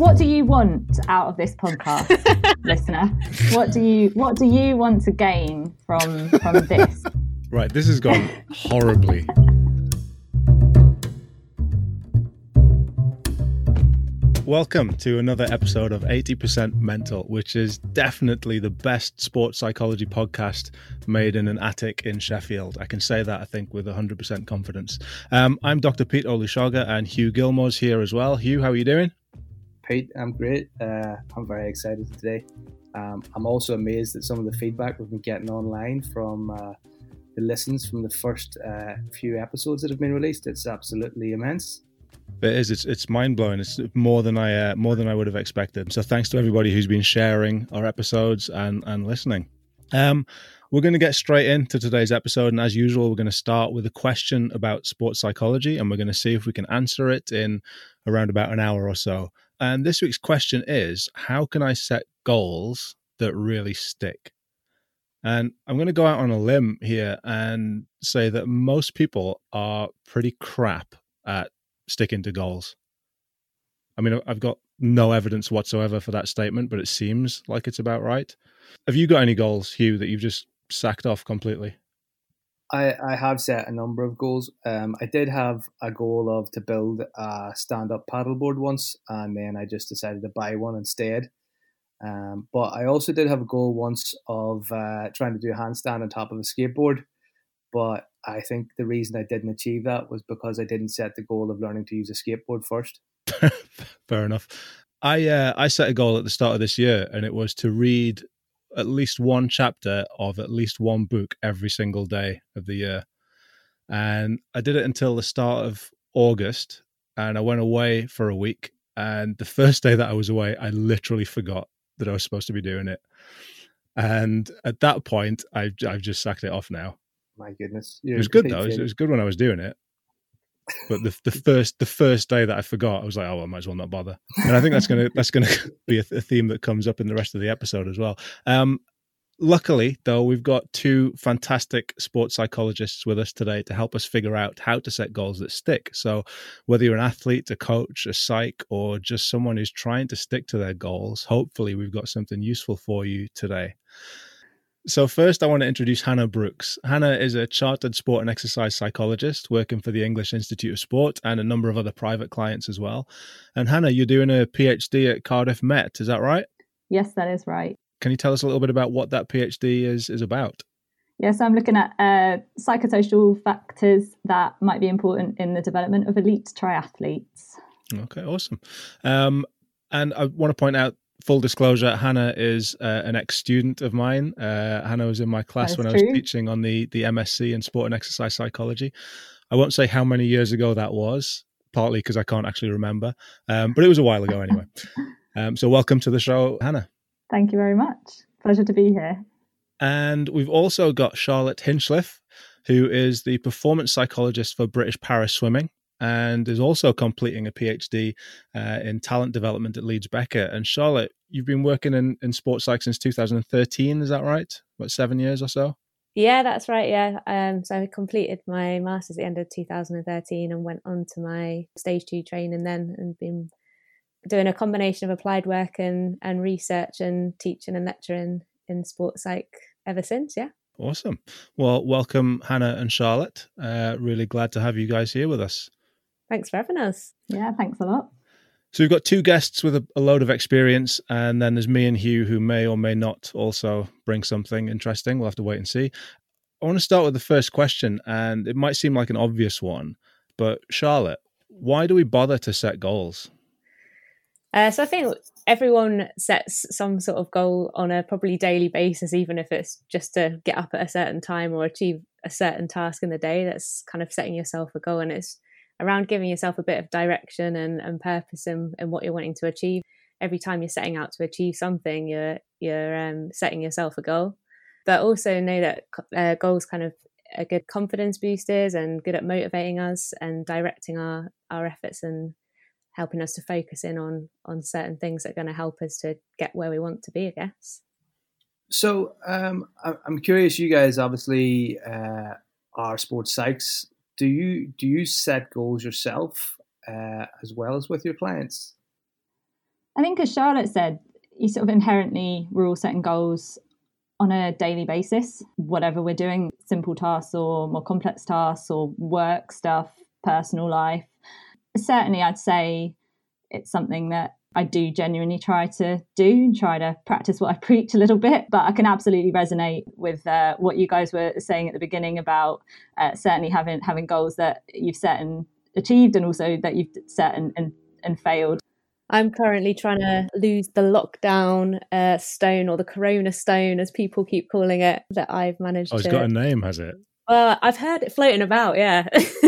what do you want out of this podcast, listener? What do you what do you want to gain from from this? Right, this has gone horribly. Welcome to another episode of 80% Mental, which is definitely the best sports psychology podcast made in an attic in Sheffield. I can say that, I think, with 100% confidence. Um, I'm Dr. Pete Olusoga, and Hugh Gilmore's here as well. Hugh, how are you doing? Pete, I'm great. Uh, I'm very excited today. Um, I'm also amazed at some of the feedback we've been getting online from uh, the listens from the first uh, few episodes that have been released. It's absolutely immense. It is. It's it's mind blowing. It's more than I uh, more than I would have expected. So thanks to everybody who's been sharing our episodes and and listening. Um, we're going to get straight into today's episode, and as usual, we're going to start with a question about sports psychology, and we're going to see if we can answer it in around about an hour or so. And this week's question is: How can I set goals that really stick? And I'm going to go out on a limb here and say that most people are pretty crap at sticking to goals. I mean, I've got no evidence whatsoever for that statement, but it seems like it's about right. Have you got any goals, Hugh, that you've just sacked off completely? I, I have set a number of goals. Um, I did have a goal of to build a stand-up paddleboard once, and then I just decided to buy one instead. Um, but I also did have a goal once of uh, trying to do a handstand on top of a skateboard. But I think the reason I didn't achieve that was because I didn't set the goal of learning to use a skateboard first. Fair enough. I uh, I set a goal at the start of this year, and it was to read at least one chapter of at least one book every single day of the year. And I did it until the start of August, and I went away for a week. And the first day that I was away, I literally forgot that I was supposed to be doing it. And at that point, I've I've just sacked it off now my goodness. You're it was good though. It was, it was, good when I was doing it. But the the first the first day that I forgot, I was like, oh, I might as well not bother. And I think that's gonna that's gonna be a, a, theme that comes up in the rest of the episode as well. Um, luckily, though, we've got two fantastic sports psychologists with us today to help us figure out how to set goals that stick. So, whether you're an athlete, a coach, a psych, or just someone who's trying to stick to their goals, hopefully, we've got something useful for you today. So, first, I want to introduce Hannah Brooks. Hannah is a chartered sport and exercise psychologist working for the English Institute of Sport and a number of other private clients as well. And, Hannah, you're doing a PhD at Cardiff Met, is that right? Yes, that is right. Can you tell us a little bit about what that PhD is, is about? Yes, I'm looking at uh, psychosocial factors that might be important in the development of elite triathletes. Okay, awesome. Um, and I want to point out full disclosure, Hannah is uh, an ex-student of mine. Uh, Hannah was in my class when true. I was teaching on the the MSc in sport and exercise psychology. I won't say how many years ago that was, partly because I can't actually remember, um, but it was a while ago anyway. Um, so, welcome to the show, Hannah. Thank you very much. Pleasure to be here. And we've also got Charlotte Hinchliffe, who is the performance psychologist for British Para Swimming and is also completing a PhD uh, in talent development at Leeds Beckett. And Charlotte, you've been working in, in sports psych since 2013, is that right? About seven years or so? Yeah, that's right. Yeah. Um, so I completed my master's at the end of 2013 and went on to my stage two training then and been doing a combination of applied work and, and research and teaching and lecturing in sports psych ever since. Yeah. Awesome. Well, welcome, Hannah and Charlotte. Uh, really glad to have you guys here with us. Thanks for having us. Yeah, thanks a lot. So we've got two guests with a, a, load of experience, and then there's me and Hugh, who may or may not also bring something interesting. We'll have to wait and see. I want to start with the first question, and it might seem like an obvious one, but Charlotte, why do we bother to set goals? Uh, so I think everyone sets some sort of goal on a probably daily basis, even if it's just to get up at a certain time or achieve a certain task in the day. That's kind of setting yourself a goal, and it's around giving yourself a bit of direction and, and purpose and, in what you're wanting to achieve. Every time you're setting out to achieve something, you're you're um, setting yourself a goal. But also know that uh, goals kind of are good confidence boosters and good at motivating us and directing our our efforts and helping us to focus in on on certain things that are going to help us to get where we want to be. I guess. So um, I'm curious. You guys obviously uh, are sports psychs do you do you set goals yourself uh, as well as with your clients? I think, as Charlotte said, you sort of inherently we're all setting goals on a daily basis, whatever we're doing, simple tasks or more complex tasks or work stuff, personal life. Certainly, I'd say it's something that I do genuinely try to do and try to practice what I preach a little bit. But I can absolutely resonate with uh, what you guys were saying at the beginning about uh, certainly having having goals that you've set and achieved, and also that you've set and, and, and failed. I'm currently trying to lose the lockdown uh, stone or the corona stone, as people keep calling it, that I've managed oh, it's to. got a name, has it? Well, I've heard it floating about, yeah.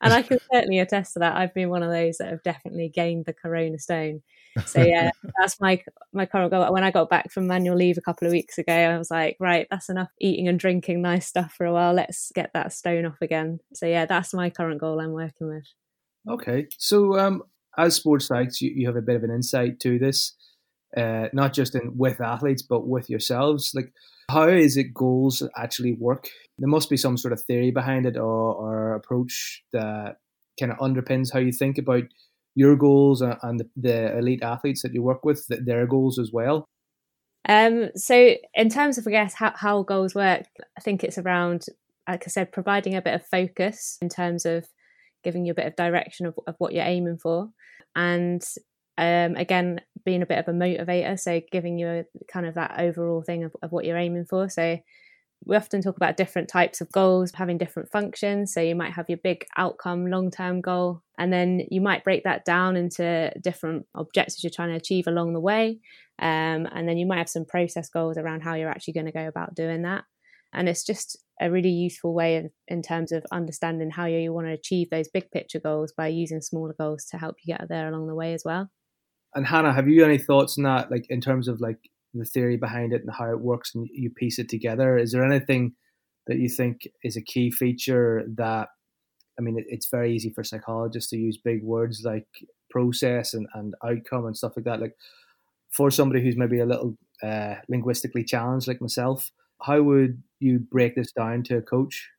and I can certainly attest to that. I've been one of those that have definitely gained the corona stone. So yeah, that's my my current goal. When I got back from manual leave a couple of weeks ago, I was like, right, that's enough eating and drinking nice stuff for a while. Let's get that stone off again. So yeah, that's my current goal I'm working with. Okay, so um, as sports psychs, you, you have a bit of an insight to this, uh, not just in with athletes, but with yourselves. Like, how is it goals actually work? There must be some sort of theory behind it or, or approach that kind of underpins how you think about your goals and the, the elite athletes that you work with, their goals as well. Um, so in terms of, I guess, how, how goals work, I think it's around, like I said, providing a bit of focus in terms of giving you a bit of direction of, of what you're aiming for and um, again being a bit of a motivator so giving you a kind of that overall thing of, of what you're aiming for so we often talk about different types of goals having different functions. So you might have your big outcome long term goal and then you might break that down into different objectives you're trying to achieve along the way. Um, and then you might have some process goals around how you're actually going to go about doing that. And it's just a really useful way of, in terms of understanding how you want to achieve those big picture goals by using smaller goals to help you get there along the way as well. And Hannah, have you any thoughts on that, like in terms of like the theory behind it and how it works, and you piece it together? Is there anything that you think is a key feature that? I mean, it's very easy for psychologists to use big words like process and, and outcome and stuff like that. Like for somebody who's maybe a little uh, linguistically challenged, like myself, how would you break this down to a coach?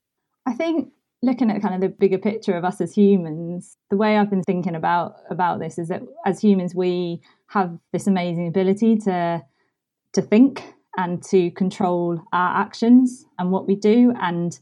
I think looking at kind of the bigger picture of us as humans, the way I've been thinking about about this is that as humans we have this amazing ability to to think and to control our actions and what we do and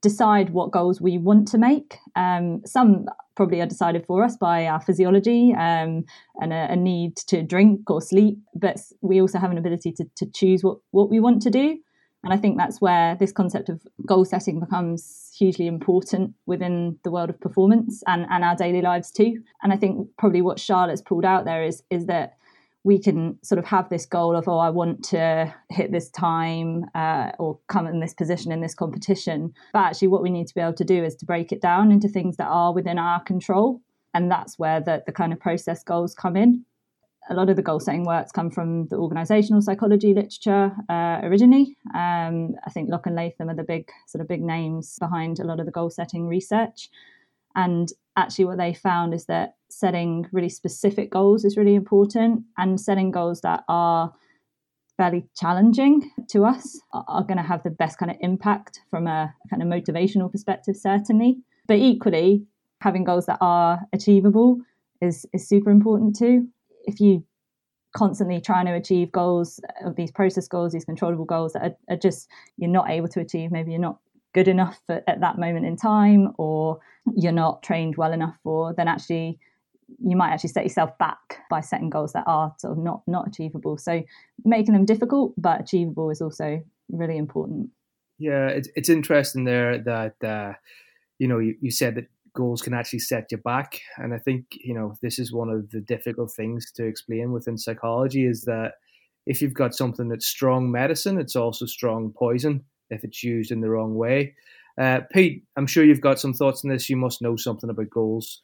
decide what goals we want to make. Um, some probably are decided for us by our physiology um, and a, a, need to drink or sleep, but we also have an ability to, to choose what, what we want to do. And I think that's where this concept of goal setting becomes hugely important within the world of performance and, and our daily lives too. And I think probably what Charlotte's pulled out there is is that we can sort of have this goal of oh I want to hit this time uh, or come in this position in this competition. But actually, what we need to be able to do is to break it down into things that are within our control, and that's where the the kind of process goals come in a lot of the goal setting works come from the organizational psychology literature uh, originally. Um, I think Locke and Latham are the big sort of big names behind a lot of the goal setting research. And actually, what they found is that setting really specific goals is really important, and setting goals that are fairly challenging to us are, going to have the best kind of impact from a kind of motivational perspective, certainly. But equally, having goals that are achievable is is super important too if you constantly trying to achieve goals of uh, these process goals, these controllable goals that are, are just you're not able to achieve, maybe you're not good enough at, at that moment in time, or you're not trained well enough for, then actually you might actually set yourself back by setting goals that are sort of not not achievable. So making them difficult but achievable is also really important. Yeah, it's it's interesting there that uh, you know you, you said that goals can actually set you back. And I think, you know, this is one of the difficult things to explain within psychology is that if you've got something that's strong medicine, it's also strong poison if it's used in the wrong way. Uh, Pete, I'm sure you've got some thoughts on this. You must know something about goals.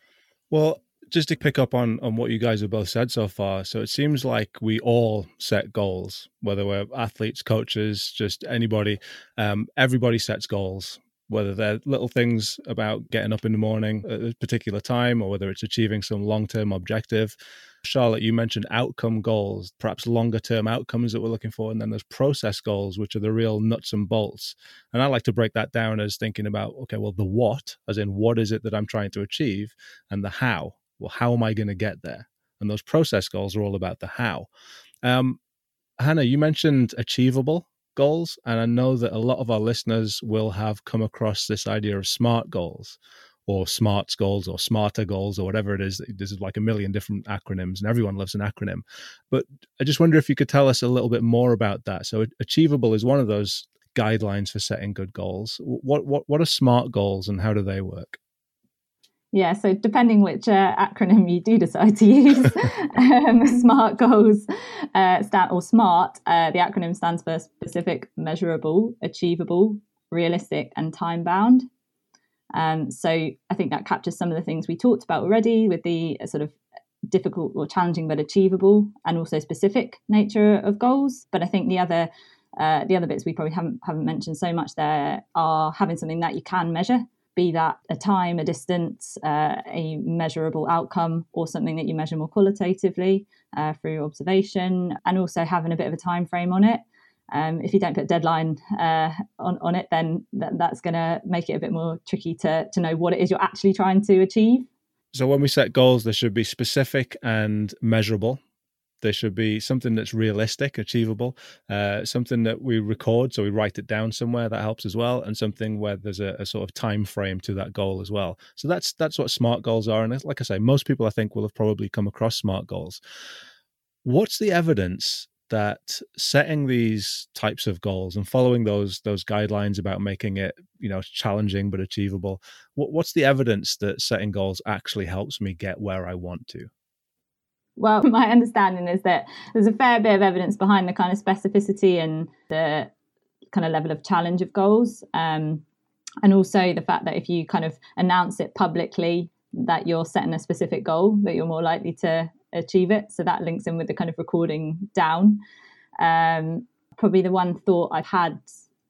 Well, just to pick up on on what you guys have both said so far so it seems like we all set goals whether we're athletes coaches just anybody um, everybody sets goals whether they're little things about getting up in the morning at a particular time or whether it's achieving some long term objective. Charlotte, you mentioned outcome goals, perhaps longer term outcomes that we're looking for. And then there's process goals, which are the real nuts and bolts. And I like to break that down as thinking about, okay, well, the what, as in what is it that I'm trying to achieve, and the how. Well, how am I going to get there? and those process goals are all about the how. Um, Hannah, you mentioned achievable goals, and I know that a lot of our listeners will have come across this idea of SMART goals or SMARTS goals or smarter goals or whatever it is. This is like a million different acronyms, and everyone loves an acronym. But I just wonder if you could tell us a little bit more about that. So, achievable is one of those guidelines for setting good goals. What what what are SMART goals, and how do they work? Yeah, so depending which uh, acronym you do decide to use, um, SMART goals uh, stand or SMART. Uh, the acronym stands for specific, measurable, achievable, realistic, and time bound. Um, so I think that captures some of the things we talked about already with the uh, sort of difficult or challenging but achievable and also specific nature of goals. But I think the other uh, the other bits we probably haven't haven't mentioned so much there are having something that you can measure be that a time, a distance, uh, a measurable outcome, or something that you measure more qualitatively uh, through observation, and also having a bit of a time frame on it. Um, if you don't put a deadline uh, on, on it, then th- that's going to make it a bit more tricky to, to know what it is you're actually trying to achieve. So, when we set goals, they should be specific and measurable. There should be something that's realistic, achievable, uh, something that we record, so we write it down somewhere. That helps as well, and something where there's a, a, sort of time frame to that goal as well. So that's that's what smart goals are. And like I say, most people I think will have probably come across smart goals. What's the evidence that setting these types of goals and following those those guidelines about making it you know challenging but achievable what, what's the evidence that setting goals actually helps me get where i want to well, my understanding is that there's a fair bit of evidence behind the kind of specificity and the kind of level of challenge of goals. Um, and also the fact that if you kind of announce it publicly that you're setting a specific goal, that you're more likely to achieve it. So that links in with the kind of recording down. Um, probably the one thought I've had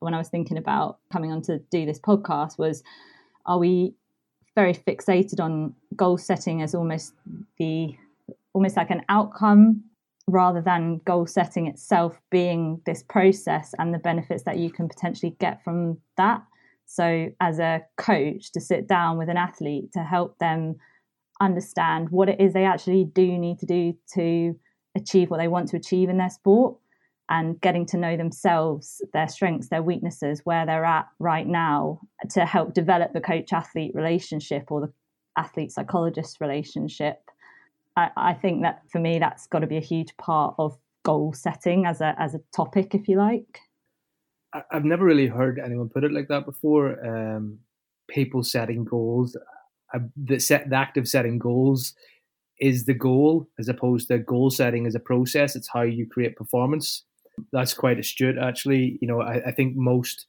when I was thinking about coming on to do this podcast was are we very fixated on goal setting as almost the almost like an outcome rather than goal setting itself being this process and the benefits that you can potentially get from that. So, as a coach, to sit down with an athlete to help them understand what it is they actually do need to do to achieve what they want to achieve in their sport and getting to know themselves, their strengths, their weaknesses, where they're at right now to help develop the coach athlete relationship or the athlete psychologist relationship I, I think that for me, that's got to be a huge part of goal setting as a as a topic, if you like. I've never really heard anyone put it like that before. Um, people setting goals, uh, the set the act of setting goals is the goal as opposed to goal setting as a process. It's how you create performance. That's quite astute, actually. You know, I, I think most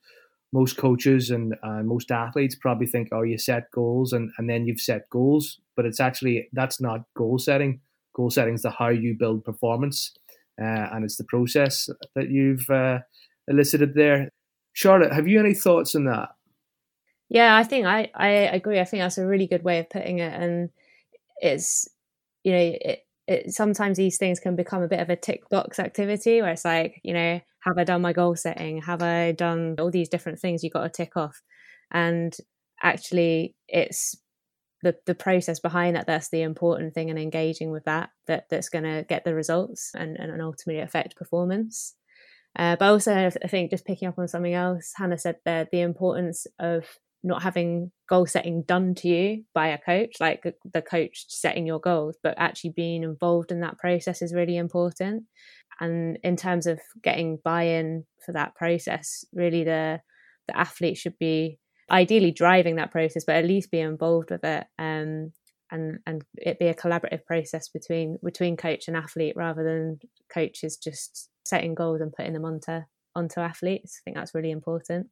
most coaches and uh, most athletes probably think, oh, you set goals and, and then you've set goals, but it's actually that's not goal setting. Goal setting is the how you build performance, uh, and it's the process that you've uh, elicited there. Charlotte, have you any thoughts on that? Yeah, I think I, I agree. I think that's a really good way of putting it, and it's you know it, it sometimes these things can become a bit of a tick box activity where it's like you know have I done my goal setting? Have I done all these different things you've got to tick off? And actually, it's the the process behind that that's the important thing and engaging with that that that's going to get the results and, and ultimately affect performance uh, but also i think just picking up on something else hannah said there the importance of not having goal setting done to you by a coach like the coach setting your goals but actually being involved in that process is really important. And in terms of getting buy-in for that process really the the athlete should be ideally driving that process but at least be involved with it um, and and it be a collaborative process between between coach and athlete rather than coaches just setting goals and putting them onto onto athletes. I think that's really important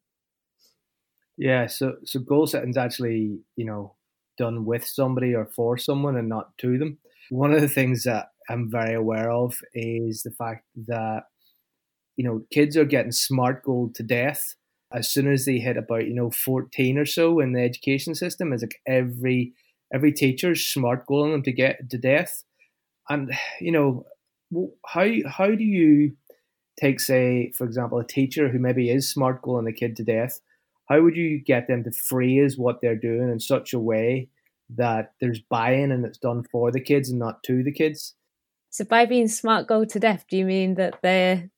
yeah so so goal setting is actually you know done with somebody or for someone and not to them one of the things that I'm very aware of is the fact that you know kids are getting smart goal to death as soon as they hit about you know 14 or so in the education system. Is like every every teacher's smart goaling them to get to death, and you know how how do you take say for example a teacher who maybe is smart goaling a kid to death how would you get them to phrase what they're doing in such a way that there's buy-in and it's done for the kids and not to the kids? So by being smart goal to death, do you mean that they're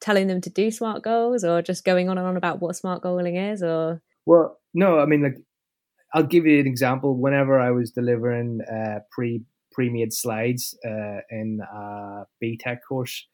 telling them to do smart goals or just going on and on about what smart goaling is or? Well no i mean like i'll give you an example. Whenever i was delivering uh, pre pre-made slides uh, in a BTEC course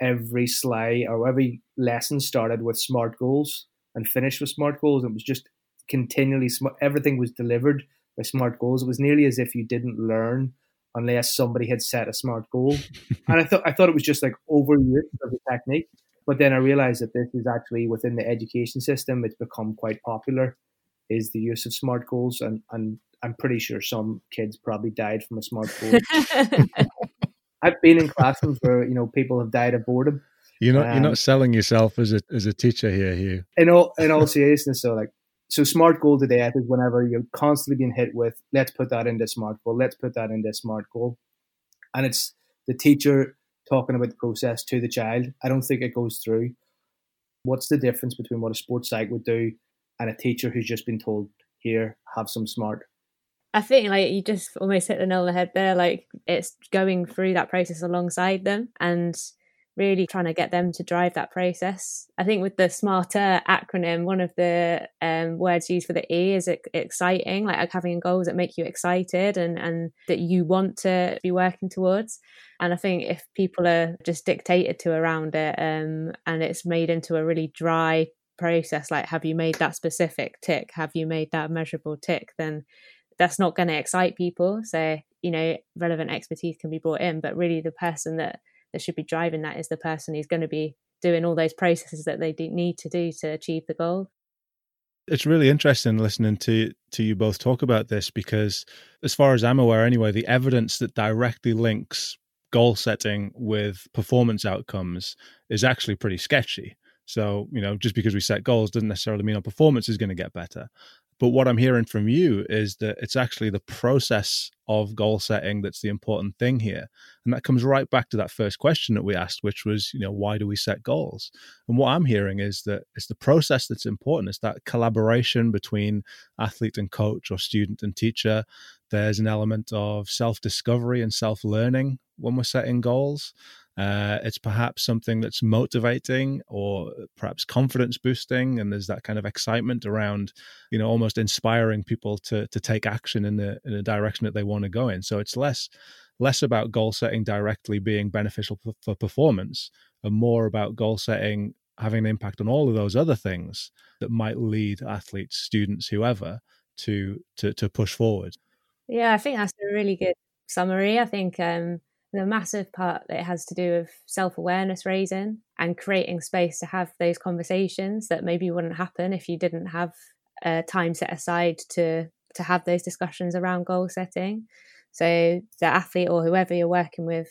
every slide or every lesson started with smart goals and finished with smart goals it was just continually smart everything was delivered by smart goals it was nearly as if you didn't learn unless somebody had set a smart goal and i thought i thought it was just like overuse of the technique but then I realized that this is actually within the education system, it's become quite popular, is the use of smart goals. And, and I'm pretty sure some kids probably died from a smart goal. I've been in classrooms where, you know, people have died of boredom. You're not um, you're not selling yourself as a as a teacher here, Hugh. In all in all seriousness, so like so smart goal to death is whenever you're constantly being hit with let's put that into smart goal, let's put that into smart goal. And it's the teacher talking about the process to the child. I don't think it goes through. What's the difference between what a sports psych would do and a teacher who's just been told, here, have some smart? I think like you just almost hit the nail on the head there. Like it's going through that process alongside them and really trying to get them to drive that process. I think with the smarter acronym, one of the um, words used for the E is exciting, like having goals that make you excited and, and that you want to be working towards. And I think if people are just dictated to around it um, and it's made into a really dry process, like have you made that specific tick? Have you made that measurable tick? Then that's not going to excite people. So, you know, relevant expertise can be brought in, but really the person that that should be driving that is the person who's going to be doing all those processes that they need to do to achieve the goal. It's really interesting listening to to you both talk about this because as far as i'm aware anyway the evidence that directly links goal setting with performance outcomes is actually pretty sketchy. So you know just because we set goals doesn't necessarily mean our performance is going to get better but what I'm hearing from you is that it's actually the process of goal setting that's the important thing here. And that comes right back to that first question that we asked, which was, you know, why do we set goals? And what I'm hearing is that it's the process that's important. It's that collaboration between athlete and coach or student and teacher. There's an element of self discovery and self learning when we're setting goals. Uh, it's perhaps something that's motivating or perhaps confidence boosting, and there's that kind of excitement around, you know, almost inspiring people to to take action in the in a direction that they want to go in. So it's less less about goal setting directly being beneficial for, for performance, and more about goal setting having an impact on all of those other things that might lead athletes, students, whoever, to to to push forward. Yeah, I think that's a really good summary. I think um, the massive part that it has to do with self awareness raising and creating space to have those conversations that maybe wouldn't happen if you didn't have uh, time set aside to to have those discussions around goal setting. So the athlete or whoever you're working with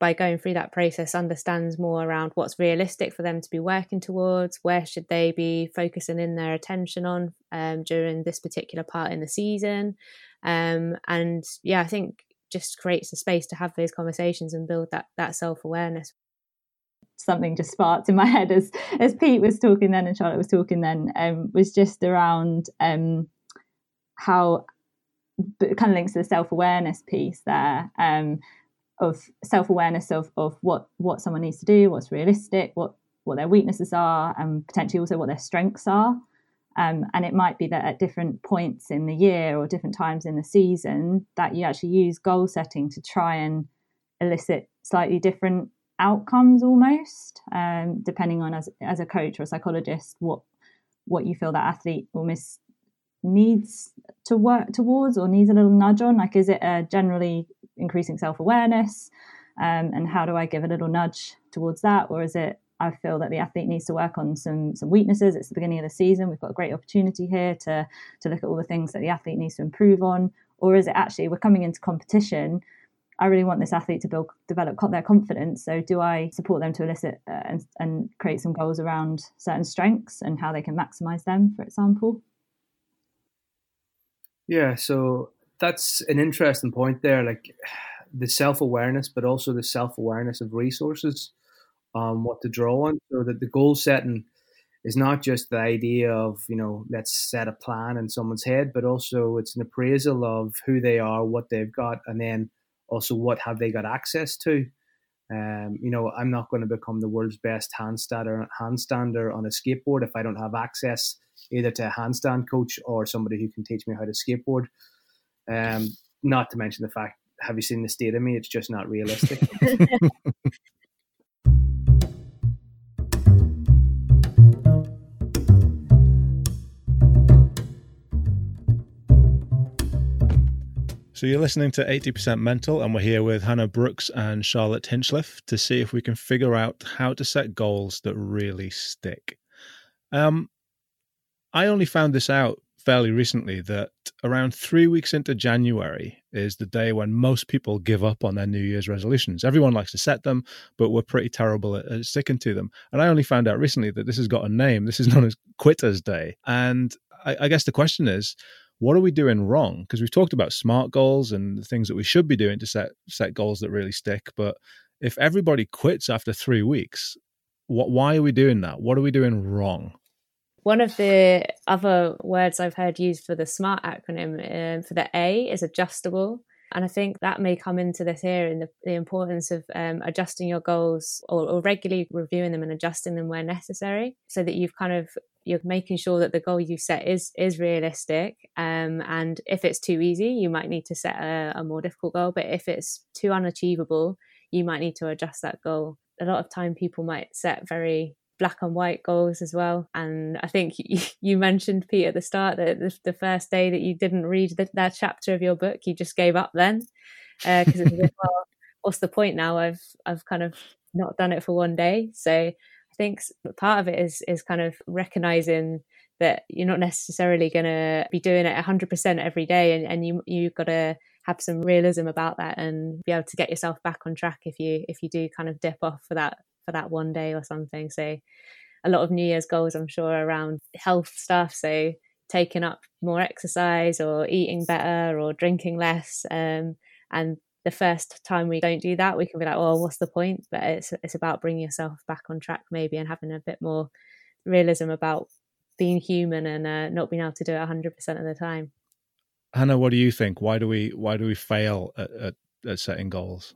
by going through that process understands more around what's realistic for them to be working towards where should they be focusing in their attention on um, during this particular part in the season um, and yeah i think just creates a space to have those conversations and build that that self-awareness something just sparked in my head as as Pete was talking then and Charlotte was talking then um, was just around um, how it kind of links to the self awareness piece there um, of self awareness of of what what someone needs to do, what's realistic, what what their weaknesses are, and potentially also what their strengths are. Um, and it might be that at different points in the year or different times in the season that you actually use goal setting to try and elicit slightly different outcomes almost um, depending on as, as a coach or a psychologist what what you feel that athlete almost needs to work towards or needs a little nudge on. Like is it a generally increasing self-awareness um, and how do i give a little nudge towards that? Or is it I feel that the athlete needs to work on some some weaknesses. It's the beginning of the season. We've got a great opportunity here to to look at all the things that the athlete needs to improve on. Or is it actually we're coming into competition? I really want this athlete to build develop their confidence. So do I support them to elicit uh, and, and create some goals around certain strengths and how they can maximize them, for example? Yeah, so that's an interesting point there. Like the self awareness, but also the self awareness of resources um, what to draw on. So that the goal setting is not just the idea of you know let's set a plan in someone's head, but also it's an appraisal of who they are, what they've got, and then also what have they got access to. Um, you know, I'm not going to become the world's best handstander handstander on a skateboard if I don't have access either to a handstand coach or somebody who can teach me how to skateboard. Um, not to mention the fact, have you seen the state of me? It's just not realistic. So you're listening to 80% Mental, and we're here with Hannah Brooks and Charlotte Hinchliffe to see if we can figure out how to set goals that really stick. Um, I only found this out fairly recently that around three weeks into January is the day when most people give up on their New Year's resolutions. Everyone likes to set them, but we're pretty terrible at, at sticking to them. And I only found out recently that this has got a name. This is known as Quitters Day. And I, I guess the question is, what are we doing wrong? Because we've talked about smart goals and the things that we should be doing to set set goals that really stick. But if everybody quits after three weeks, what why are we doing that? What are we doing wrong? One of the other words I've heard used for the SMART acronym um, for the A is adjustable. And I think that may come into this here in the, the importance of um, adjusting your goals or, or, regularly reviewing them and adjusting them where necessary so that you've kind of you're making sure that the goal you set is is realistic. Um, and if it's too easy you might need to set a, a more difficult goal but if it's too unachievable you might need to adjust that goal. A lot of time people might set very black and white goals as well. And I think you, mentioned, Pete, at the start that the, first day that you didn't read the, that chapter of your book, you just gave up then because uh, well, what's the point now? I've I've kind of not done it for one day. So I think part of it is is kind of recognizing that you're not necessarily going to be doing it 100% every day and, and you you've got to have some realism about that and be able to get yourself back on track if you if you do kind of dip off for that for that one day or something. So a lot of New Year's goals, I'm sure, around health stuff. So taking up more exercise or eating better or drinking less. Um, and the first time we don't do that, we can be like, "Oh, what's the point?" But it's it's about bringing yourself back on track, maybe, and having a bit more realism about being human and uh, not being able to do it 100% of the time. Hannah, what do you think? Why do we why do we fail at, at, at setting goals?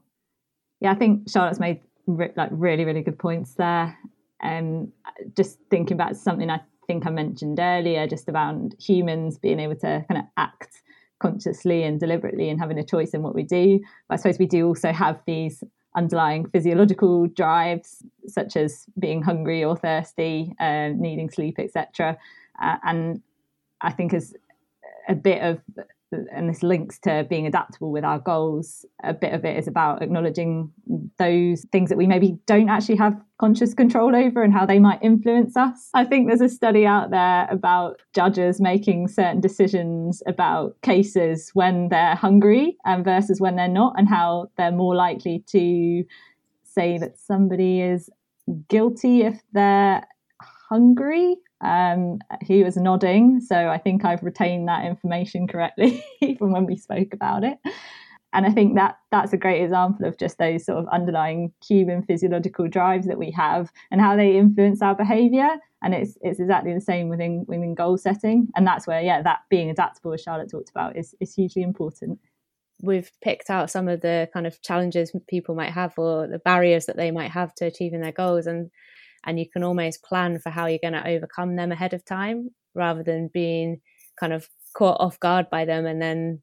Yeah, I think Charlotte's made re- like really really good points there. Um just thinking about something i think i mentioned earlier just about humans being able to kind of act consciously and deliberately and having a choice in what we do. But i suppose we do also have these underlying physiological drives such as being hungry or thirsty uh, needing sleep etc uh, and i think as a bit of and this links to being adaptable with our goals. A bit of it is about acknowledging those things that we maybe don't actually have conscious control over and how they might influence us. I think there's a study out there about judges making certain decisions about cases when they're hungry and versus when they're not, and how they're more likely to say that somebody is guilty if they're hungry um, he was nodding, so I think I've retained that information correctly from when we spoke about it. And I think that that's a great example of just those sort of underlying human physiological drives that we have and how they influence our behaviour. And it's it's exactly the same within within goal setting. And that's where, yeah, that being adaptable, as Charlotte talked about, is is hugely important we've picked out some of the kind of challenges people might have or the barriers that they might have to achieving their goals and and you can almost plan for how you're going to overcome them ahead of time rather than being kind of caught off guard by them and then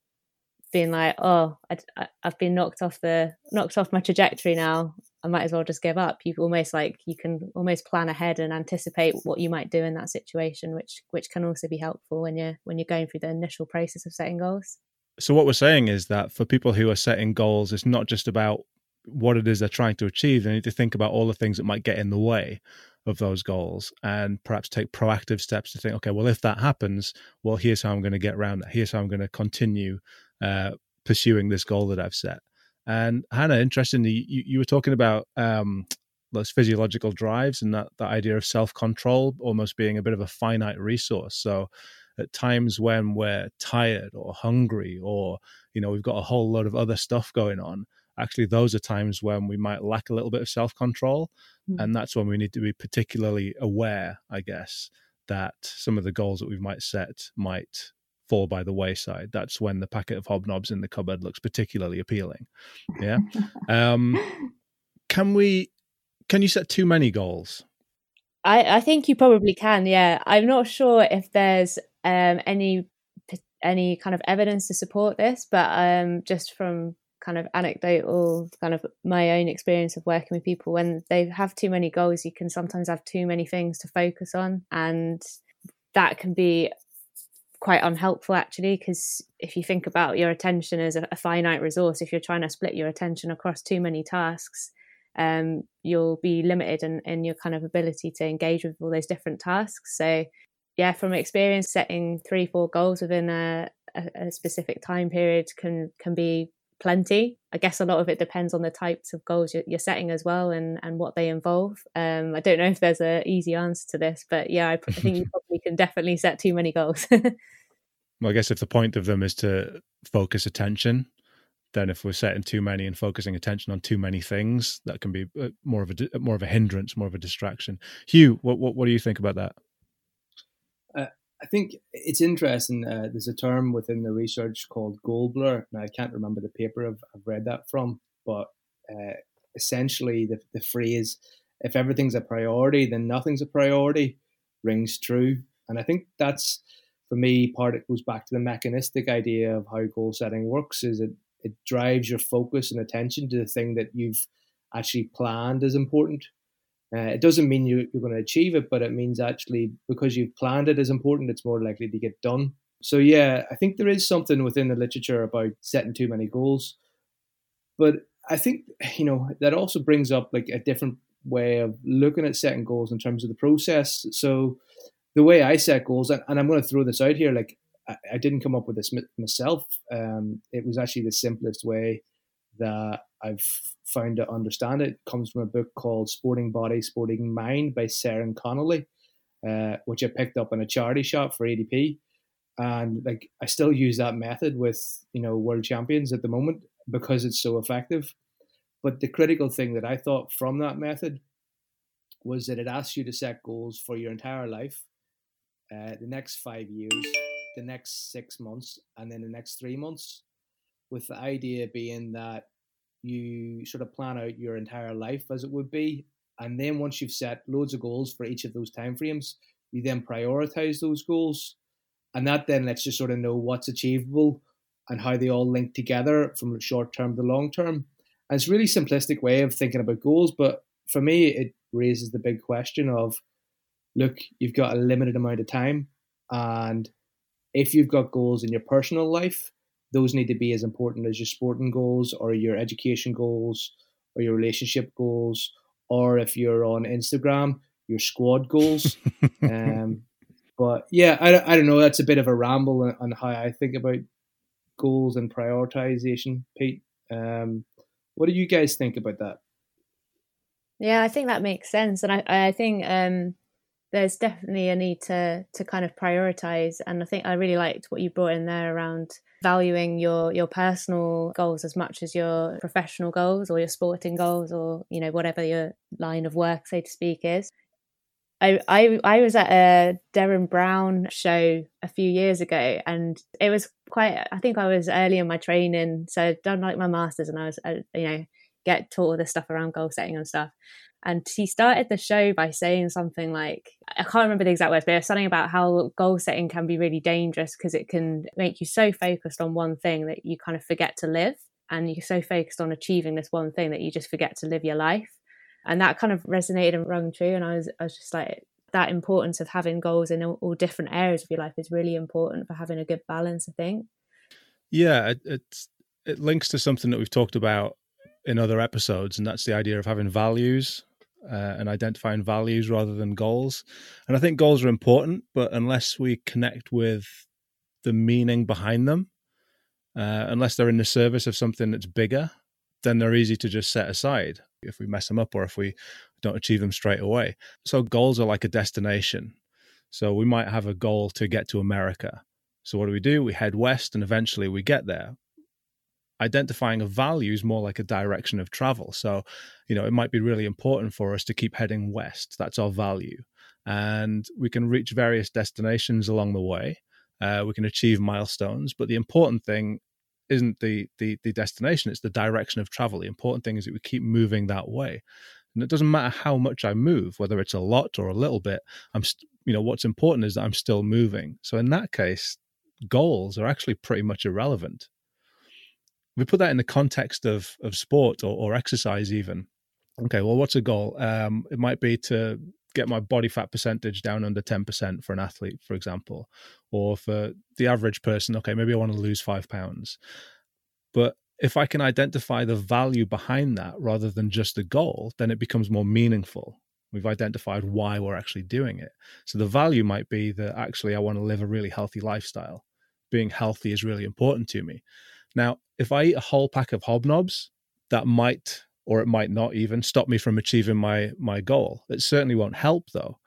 being like oh I, have been knocked off the knocked off my trajectory now. I might as well just give up. You almost like you can almost plan ahead and anticipate what you might do in that situation which which can also be helpful when you're when you're going through the initial process of setting goals. So what we're saying is that for people who are setting goals it's not just about what it is they're trying to achieve, they need to think about all the things that might get in the way of those goals and perhaps take proactive steps to think, okay, well, if that happens, well, here's how I'm going to get around that. Here's how I'm going to continue uh, pursuing this goal that I've set. And Hannah, interestingly, you, you were talking about um, those physiological drives and that, that idea of self control almost being a bit of a finite resource. So, at times when we're tired or hungry or you know we've got a whole lot of other stuff going on actually those are times when we might lack a little bit of self-control mm-hmm. and that's when we need to be particularly aware i guess that some of the goals that we might set might fall by the wayside that's when the packet of hobnobs in the cupboard looks particularly appealing yeah um can we? Can you set too many goals? I, I think you probably can. Yeah, I'm not sure if there's um, any any kind of evidence to support this, but um, just from kind of anecdotal, kind of my own experience of working with people, when they have too many goals, you can sometimes have too many things to focus on, and that can be quite unhelpful actually because if you think about your attention as a, a, finite resource if you're trying to split your attention across too many tasks um, you'll be limited in, in your kind of ability to engage with all those different tasks. So yeah from experience setting three four goals within a, a, a specific time period can can be plenty. I guess a lot of it depends on the types of goals you're, you're setting as well and, and what they involve. Um, I don't know if there's an easy answer to this, but yeah, I, I think you probably can definitely set too many goals. well, I guess if the point of them is to focus attention, then if we're setting too many and focusing attention on too many things, that can be uh, more of a more of a hindrance, more of a distraction. Hugh, what what, what do you think about that? I think it's interesting. Uh, there's a term within the research called goal blur. Now, I can't remember the paper I've, I've read that from, but uh, essentially the, the phrase, if everything's a priority, then nothing's a priority, rings true. And I think that's, for me, part it goes back to the mechanistic idea of how goal setting works is it, it drives your focus and attention to the thing that you've actually planned as important uh, it doesn't mean you, you're going to achieve it, but it means actually because you've planned it is important, it's more likely to get done. So, yeah, I think there is something within the literature about setting too many goals. But I think, you know, that also brings up like a different way of looking at setting goals in terms of the process. So, the way I set goals, and, and I'm going to throw this out here, like I, I didn't come up with this myself. Um, it was actually the simplest way that I've found to understand it. comes from a book called Sporting Body, Sporting Mind by Syer and Connolly, uh, which I picked up in a charity shop for ADP. And like I still use that method with, you know, world champions at the moment because it's so effective. But the critical thing that I thought from that method was that it asks you to set goals for your entire life, uh, the next five years, the next six months, and then the next three months with the idea being that you sort of plan out your entire life as it would be. And then once you've set loads of goals for each of those timeframes, you then prioritize those goals. And that then lets you sort of know what's achievable and how they all link together from short term to long term. And it's a really simplistic way of thinking about goals, but for me, it raises the big question of look, you've got a limited amount of time. And if you've got goals in your personal life, those need to be as important as your sporting goals or your education goals or your relationship goals or if you're on Instagram, your squad goals. um, but yeah, I, I don't know. That's a bit of a ramble on, on how I think about goals and prioritization, Pete. Um, what do you guys think about that? Yeah, I think that makes sense, and I I think um, there's definitely a need to to kind of prioritize, and I think I really liked what you brought in there around valuing your your personal goals as much as your professional goals or your sporting goals or you know whatever your line of work so to speak is I, I I was at a Derren Brown show a few years ago, and it was quite. I think I was early in my training, so I'd done like my masters, and I was, uh, you know, get taught all this stuff around goal setting and stuff. And he started the show by saying something like, I can't remember the exact words, but it was something about how goal setting can be really dangerous because it can make you so focused on one thing that you kind of forget to live. And you're so focused on achieving this one thing that you just forget to live your life. And that kind of resonated and rung true. And I was, I was just like, that importance of having goals in all, all different areas of your life is really important for having a good balance, I think. Yeah, it, it's, it links to something that we've talked about in other episodes, and that's the idea of having values uh, and identifying values rather than goals. And I think goals are important, but unless we connect with the meaning behind them, uh, unless they're in the service of something that's bigger, then they're easy to just set aside if we mess them up or if we don't achieve them straight away. So goals are like a destination. So we might have a goal to get to America. So what do we do? We head west and eventually we get there identifying a value is more like a direction of travel. So, you know, it might be really important for us to keep heading west. That's our value. And we can reach various destinations along the way. Uh, we can achieve milestones. But the important thing isn't the the the destination; it's the direction of travel. The important thing is that we keep moving that way, and it doesn't matter how much I move, whether it's a lot or a little bit. I'm, st- you know, what's important is that I'm still moving. So in that case, goals are actually pretty much irrelevant. We put that in the context of of sport or, or exercise, even. Okay, well, what's a goal? Um, it might be to get my body fat percentage down under 10% for an athlete, for example, or for the average person, okay, maybe I want to lose five pounds. But if I can identify the value behind that rather than just the goal, then it becomes more meaningful. We've identified why we're actually doing it. So the value might be that actually I want to live a really healthy lifestyle. Being healthy is really important to me. Now, if I eat a whole pack of hobnobs, that might or it might not even stop me from achieving my my goal. It certainly won't help though.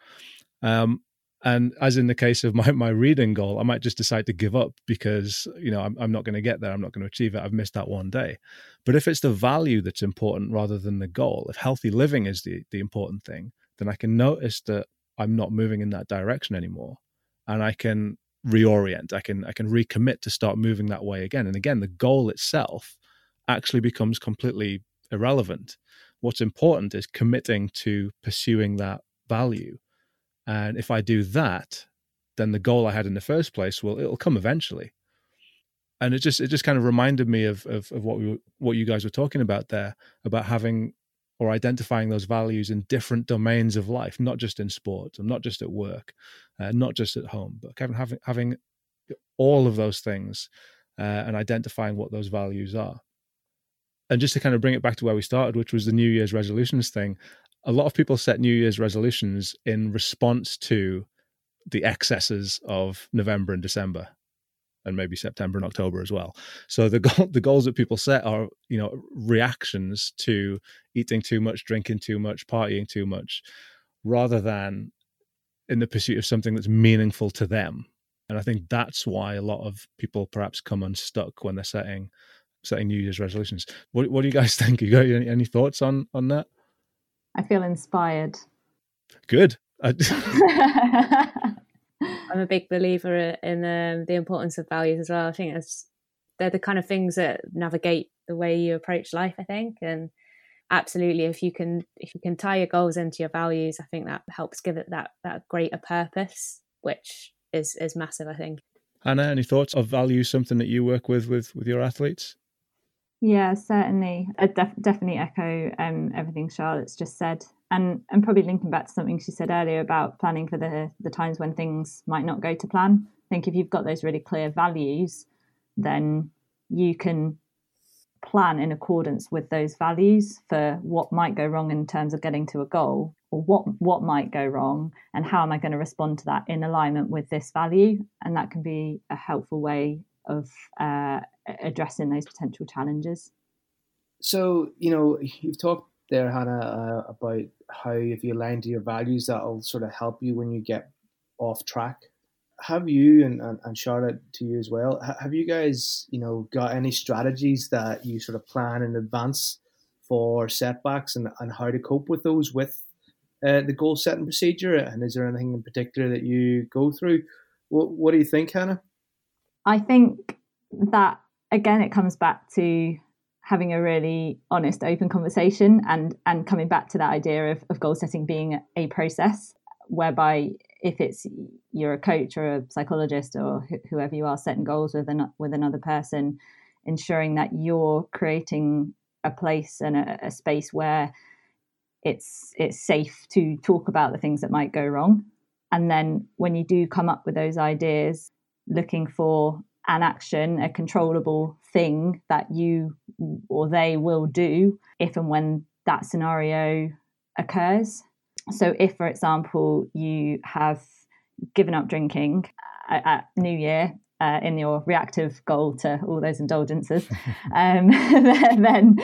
Um, and as in the case of my, my reading goal, I might just decide to give up because you know I'm, I'm not going to get there. I'm not going to achieve it. I've missed that one day. But if it's the value that's important rather than the goal, if healthy living is the the important thing, then I can notice that I'm not moving in that direction anymore, and I can reorient. I can I can recommit to start moving that way again. And again, the goal itself actually becomes completely irrelevant. What's important is committing to pursuing that value. And if I do that, then the goal I had in the first place will it'll come eventually. And it just it just kind of reminded me of of, of what we what you guys were talking about there about having or identifying those values in different domains of life, not just in sport, and not just at work, uh, not just at home, but Kevin having having all of those things uh, and identifying what those values are. And just to kind of bring it back to where we started, which was the New Year's resolutions thing, a lot of people set New Year's resolutions in response to the excesses of November and December, and maybe September and October as well. So the goal, the goals that people set are, you know, reactions to eating too much, drinking too much, partying too much, rather than in the pursuit of something that's meaningful to them. And I think that's why a lot of people perhaps come unstuck when they're setting setting New Year's resolutions. What What do you guys think? You got any, any thoughts on on that? I feel inspired. Good. I'm a big believer in um, the importance of values as well. I think they're the kind of things that navigate the way you approach life. I think, and absolutely, if you can if you can tie your goals into your values, I think that helps give it that that greater purpose, which is is massive. I think. Hannah, any thoughts of value? Something that you work with with with your athletes? Yeah, certainly. I def- definitely echo um, everything Charlotte's just said, and and probably linking back to something she said earlier about planning for the the times when things might not go to plan. I think if you've got those really clear values, then you can plan in accordance with those values for what might go wrong in terms of getting to a goal or what what might go wrong and how am i going to respond to that in alignment with this value and that can be a helpful way of uh, addressing those potential challenges. So, you know, you've talked there, Hannah, uh, about how if you align to your values, that'll sort of help you when you get off track. Have you, and, and, and Charlotte to you as well, have you guys, you know, got any strategies that you sort of plan in advance for setbacks and, and how to cope with those with uh, the goal setting procedure? And is there anything in particular that you go through? What, what do you think, Hannah? I think that again, it comes back to having a really honest, open conversation and and coming back to that idea of, of goal setting being a process whereby if it's you're a coach or a psychologist or wh- whoever you are setting goals with an, with another person, ensuring that you're creating a place and a, a space where it's it's safe to talk about the things that might go wrong. And then when you do come up with those ideas looking for an action, a controllable thing that you or they will do if and when that scenario occurs. So, if, for example, you have given up drinking at New Year uh, in your reactive goal to all those indulgences, um, then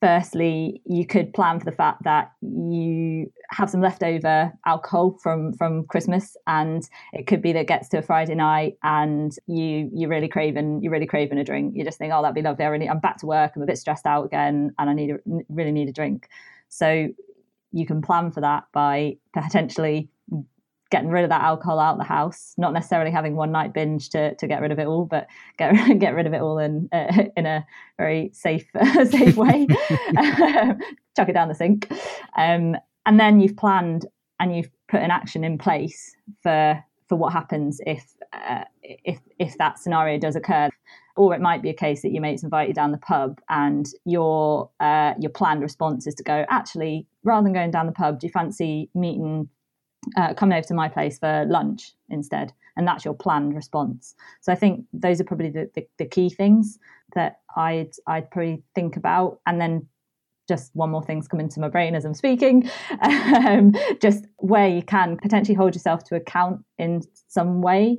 firstly, you could plan for the fact that you have some leftover alcohol from from Christmas, and it could be that it gets to a Friday night and you you're really craving you're really craving a drink. You just think, oh, that'd be lovely. I really, I'm back to work. I'm a bit stressed out again, and I need a, really need a drink. So you can plan for that by potentially getting rid of that alcohol out of the house, not necessarily having one night binge to, to get rid of it all, but get get rid of it all in uh, in a very safe safe way. Chuck it down the sink, um, and then you've planned and you've put an action in place for for what happens if uh, if if that scenario does occur. Or it might be a case that your mates invite you down the pub, and your uh, your planned response is to go. Actually, rather than going down the pub, do you fancy meeting uh, coming over to my place for lunch instead. And that's your planned response. So I think those are probably the, the, the key things that I'd I'd probably think about. And then just one more thing's come into my brain as I'm speaking. Um, just where you can potentially hold yourself to account in some way.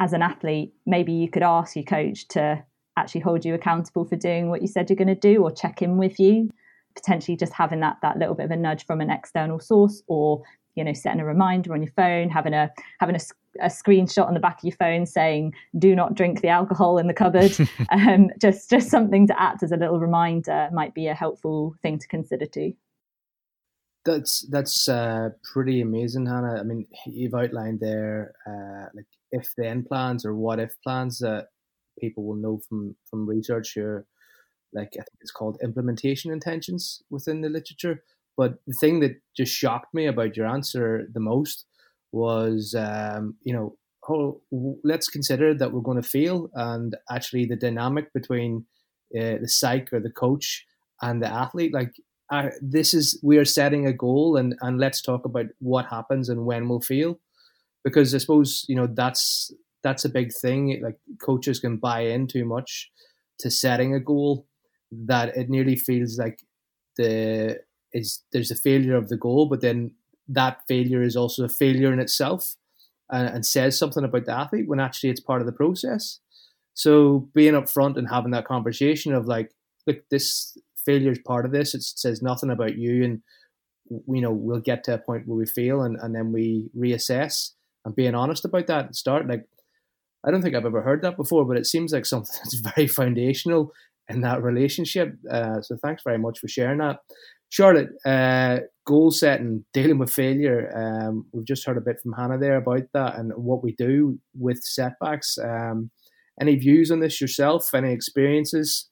As an athlete, maybe you could ask your coach to actually hold you accountable for doing what you said you're going to do or check in with you potentially just having that that little bit of a nudge from an external source or you know setting a reminder on your phone having a having a, a screenshot on the back of your phone saying do not drink the alcohol in the cupboard. Um, just just something to act as a little reminder might be a helpful thing to consider too. That's that's uh, pretty amazing hannah. I mean you've outlined there uh, like if then plans or what if plans that people will know from from research here like i think it's called implementation intentions within the literature but the thing that just shocked me about your answer the most was, um, you know, let's consider that we're going to fail, and actually the dynamic between uh, the psych or the coach and the athlete, like uh, this is we are setting a goal, and and let's talk about what happens and when we'll fail, because I suppose you know that's that's a big thing. Like coaches can buy in too much to setting a goal that it nearly feels like the is there's a failure of the goal, but then that failure is also a failure in itself and, and says something about the athlete when actually it's part of the process. So being upfront and having that conversation of like, look, this failure is part of this. It says nothing about you, and you know we'll get to a point where we fail, and, and then we reassess and being honest about that start. Like, I don't think I've ever heard that before, but it seems like something that's very foundational in that relationship. Uh, so thanks very much for sharing that. Charlotte, uh, goal setting, dealing with failure. Um, we've just heard a bit from Hannah there about that and what we do with setbacks. Um, any views on this yourself? Any experiences?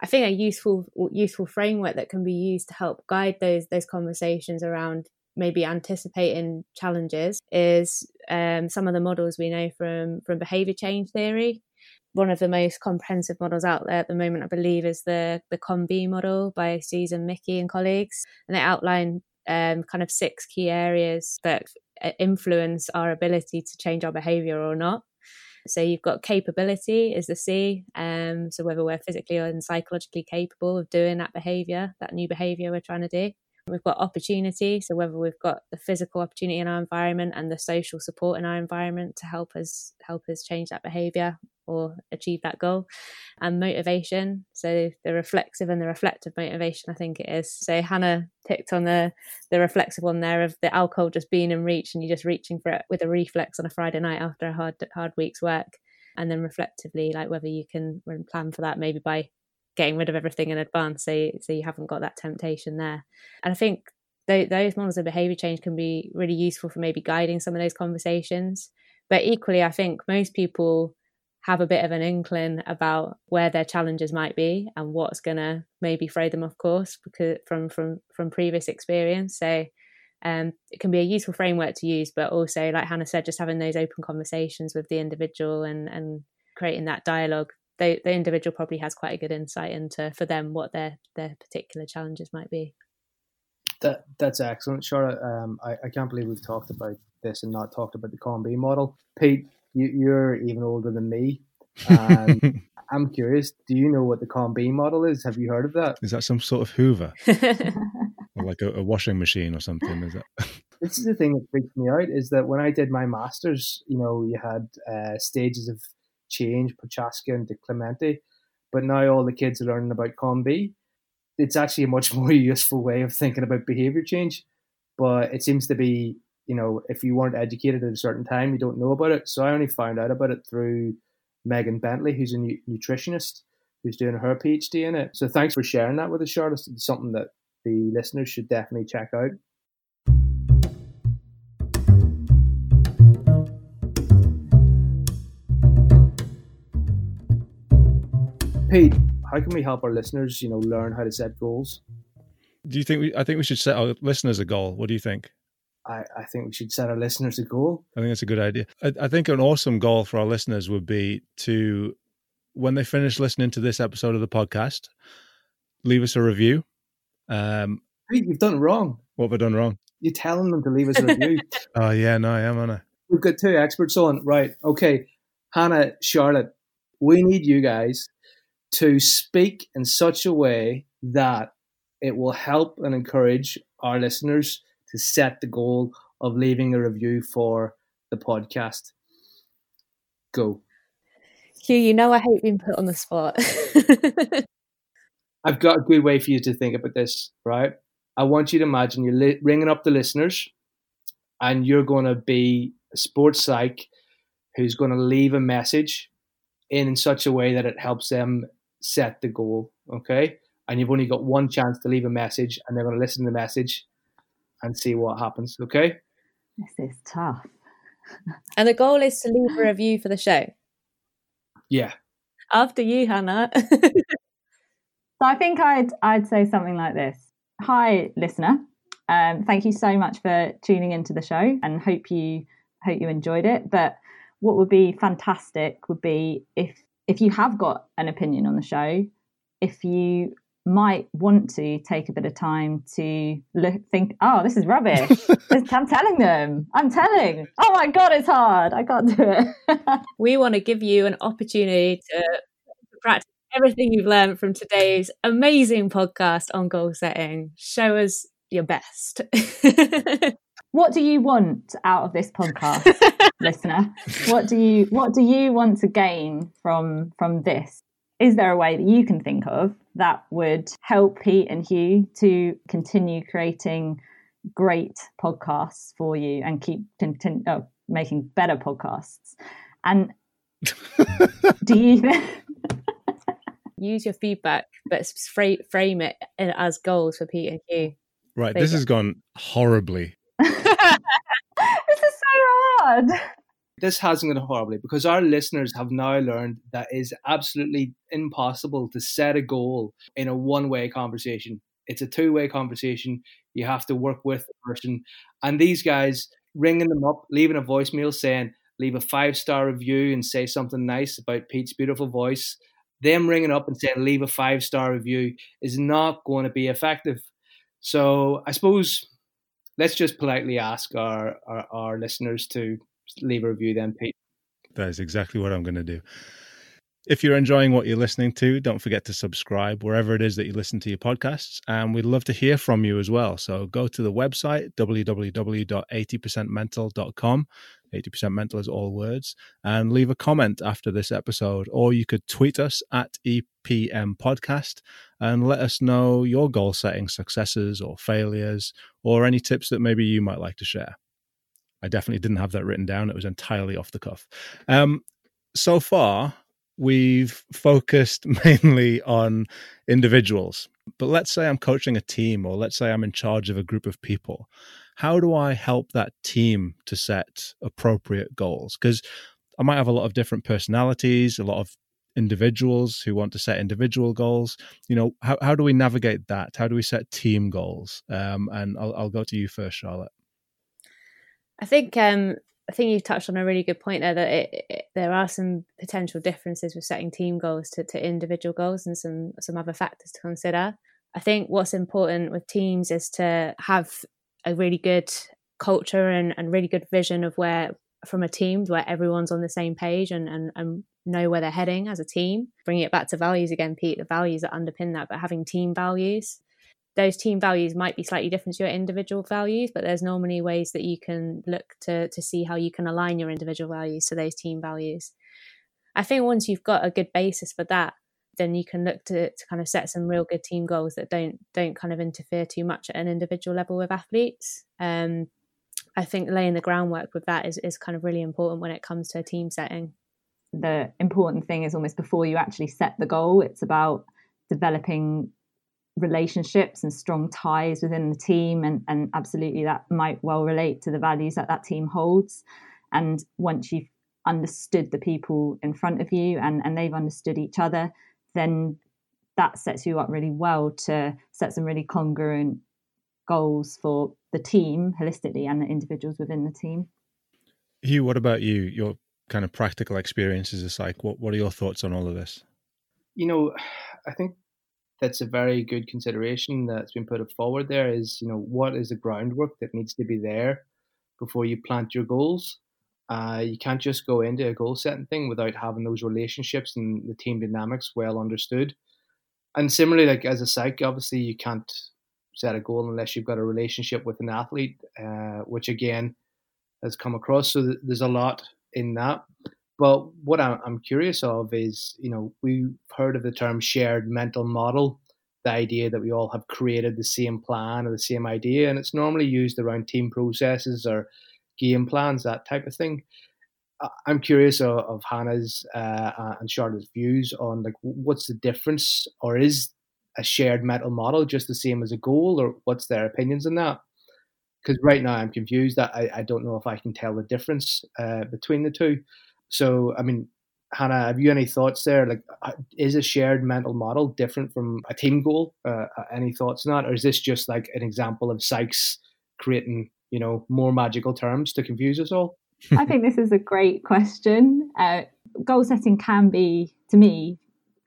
I think a useful useful framework that can be used to help guide those those conversations around maybe anticipating challenges is um, some of the models we know from from behavior change theory one of the most comprehensive models out there at the moment, I believe, is the the COM-B model by Susan Michie and colleagues, and they outline um, kind of six key areas that uh, influence our ability to change our behavior or not. So you've got capability is the C, um, so whether we're physically and psychologically capable of doing that behavior, that new behavior we're trying to do. We've got opportunity, so whether we've got the physical opportunity in our environment and the social support in our environment to help us help us change that behavior or achieve that goal. And motivation so the reflexive and the reflective motivation i think it is. So hannah picked on the the reflexive one there of the alcohol just being in reach and you just reaching for it with a reflex on a friday night after a hard hard week's work. And then reflectively like whether you can plan for that maybe by getting rid of everything in advance so so you haven't got that temptation there. And i think those models of behavior change can be really useful for maybe guiding some of those conversations. But equally i think most people have a bit of an inkling about where their challenges might be and what's going to maybe throw them off course because from from from previous experience so um, it can be a useful framework to use but also like hannah said just having those open conversations with the individual and and creating that dialogue they, the individual probably has quite a good insight into for them what their their particular challenges might be. That that's excellent, Charlotte. Um, I, I can't believe we've talked about this and not talked about the COM-B model. Pete, you, you're even older than me. And I'm curious, do you know what the COM-B model is? Have you heard of that? Is that some sort of Hoover? or like a, a, washing machine or something? Is that? this is the thing that freaks me out is that when I did my masters, you know, you had uh, stages of change, Prochaska and DiClemente. But now all the kids are learning about COM-B. It's actually a much more useful way of thinking about behavior change. But it seems to be, you know, if you weren't educated at a certain time, you don't know about it. So I only found out about it through Megan Bentley, who's a nu- nutritionist who's doing her PhD in it. So thanks for sharing that with us, Charlotte. It's something that the listeners should definitely check out. Pete, how can we help our listeners, you know, learn how to set goals? Do you think we I think we should set our listeners a goal? What do you think? I, I think we should set our listeners a goal. I think that's a good idea. I, I think an awesome goal for our listeners would be to, when they finish listening to this episode of the podcast, leave us a review. Um, Pete, you've done wrong. what have I done wrong? You're telling them to leave us a review. Oh yeah, no, I am, Anna. We've got two experts on. Right. Okay. Hannah, Charlotte, we need you guys to speak in such a way that it will help and encourage our listeners to set the goal of leaving a review for the podcast. Go. Hugh, you know I hate being put on the spot. I've got a good way for you to think about this, right? I want you to imagine you're li- ringing up the listeners and you're going to be a sports psych who's going to leave a message in such a way that it helps them set the goal, okay? And you've only got one chance to leave a message and they're going to listen to the message and see what happens, okay? This is tough. and the goal is to leave a review for the show. Yeah. After you, Hannah. So I think I'd I'd say something like this. Hi, listener. Um, thank you so much for tuning into the show, and hope you hope you enjoyed it. But what would be fantastic would be if if you have got an opinion on the show, if you might want to take a bit of time to look, think, oh, this is rubbish. I'm telling them. I'm telling. Oh my god, it's hard. I can't do it. we want to give you an opportunity to practice everything you've learned from today's amazing podcast on goal setting. Show us your best. what do you want out of this podcast? listener what do you what do you want to gain from from this is there a way that you can think of that would help pete and hugh to continue creating great podcasts for you and keep continue, oh, making better podcasts and do you think Use your feedback, but fra- frame it as goals for Pete and Hugh. Right, There this go. has gone horribly. this is so hard This hasn't gone horribly because our listeners have now learned that is absolutely impossible to set a goal in a one way conversation. It's a two way conversation. You have to work with the person. And these guys ringing them up, leaving a voicemail saying, leave a five star review and say something nice about Pete's beautiful voice. Them ringing up and saying, leave a five star review is not going to be effective. So I suppose let's just politely ask our, our, our listeners to leave a review then, Pete. That is exactly what I'm going to do. If you're enjoying what you're listening to, don't forget to subscribe wherever it is that you listen to your podcasts. And we'd love to hear from you as well. So go to the website, www.80percentmental.com. 80% mental is all words. And leave a comment after this episode. Or you could tweet us at EPM Podcast and let us know your goal setting successes or failures or any tips that maybe you might like to share. I definitely didn't have that written down. It was entirely off the cuff. Um, so far, we've focused mainly on individuals. But let's say I'm coaching a team, or let's say I'm in charge of a group of people. How do I help that team to set appropriate goals? Because I might have a lot of different personalities, a lot of individuals who want to set individual goals. You know, how, how do we navigate that? How do we set team goals? Um, and I'll, I'll go to you first, Charlotte. I think um, I think you've touched on a really good point there that it, it, there are some potential differences with setting team goals to, to individual goals and some some other factors to consider. I think what's important with teams is to have a really good culture and, and really good vision of where from a team where everyone's on the same page and, and, and know where they're heading as a team. Bringing it back to values again, Pete, the values that underpin that, but having team values those team values might be slightly different to your individual values, but there's normally ways that you can look to to see how you can align your individual values to those team values. I think once you've got a good basis for that, then you can look to, to kind of set some real good team goals that don't don't kind of interfere too much at an individual level with athletes. Um, I think laying the groundwork with that is, is kind of really important when it comes to a team setting. the important thing is almost before you actually set the goal, it's about developing relationships and strong ties within the team. And, and absolutely, that might well relate to the values that that team holds. And once you've understood the people in front of you and, and they've understood each other, then that sets you up really well to set some really congruent goals for the team holistically and the individuals within the team. Hugh, what about you? Your kind of practical experiences as like what what are your thoughts on all of this? You know, I think that's a very good consideration that's been put forward there is, you know, what is the groundwork that needs to be there before you plant your goals? Uh, you can't just go into a goal setting thing without having those relationships and the team dynamics well understood. And similarly, like as a psych, obviously you can't set a goal unless you've got a relationship with an athlete, uh, which again has come across. So th- there's a lot in that. But what I'm curious of is, you know, we've heard of the term shared mental model, the idea that we all have created the same plan or the same idea, and it's normally used around team processes or game plans, that type of thing. I'm curious of, of Hannah's uh, and Charlotte's views on like what's the difference, or is a shared mental model just the same as a goal, or what's their opinions on that? Because right now I'm confused. I, I don't know if I can tell the difference uh, between the two. So, I mean, Hannah, have you any thoughts there? Like, uh, is a shared mental model different from a team goal? Uh, uh, any thoughts on that, or is this just like an example of psychs creating, you know, more magical terms to confuse us all? I think this is a great question. Uh, goal setting can be, to me,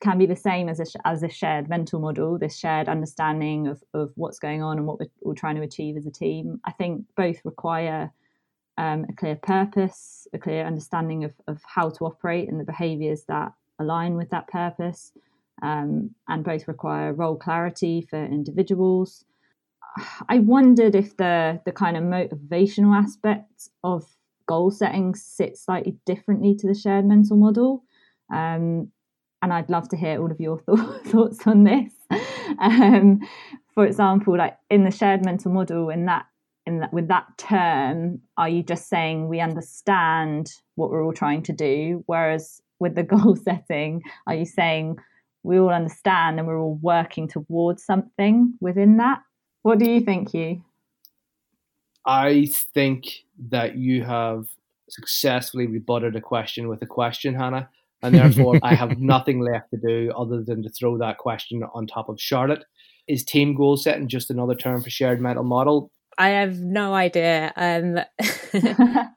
can be the same as a as a shared mental model. This shared understanding of of what's going on and what we're, we're trying to achieve as a team. I think both require um, a clear purpose, a clear understanding of, of how to operate and the behaviours that align with that purpose, um, and both require role clarity for individuals. I wondered if the the kind of motivational aspect of goal setting sits slightly differently to the shared mental model. Um, and I'd love to hear all of your th- thoughts on this. Um, for example, like in the shared mental model, in that in that with that term are you just saying we understand what we're all trying to do whereas with the goal setting are you saying we all understand and we're all working towards something within that? What do you think you i think that you have successfully rebutted a question with a question hannah and therefore i have nothing left to do other than to throw that question on top of charlotte. Is team goal setting just another term for shared mental model I have no idea. Um,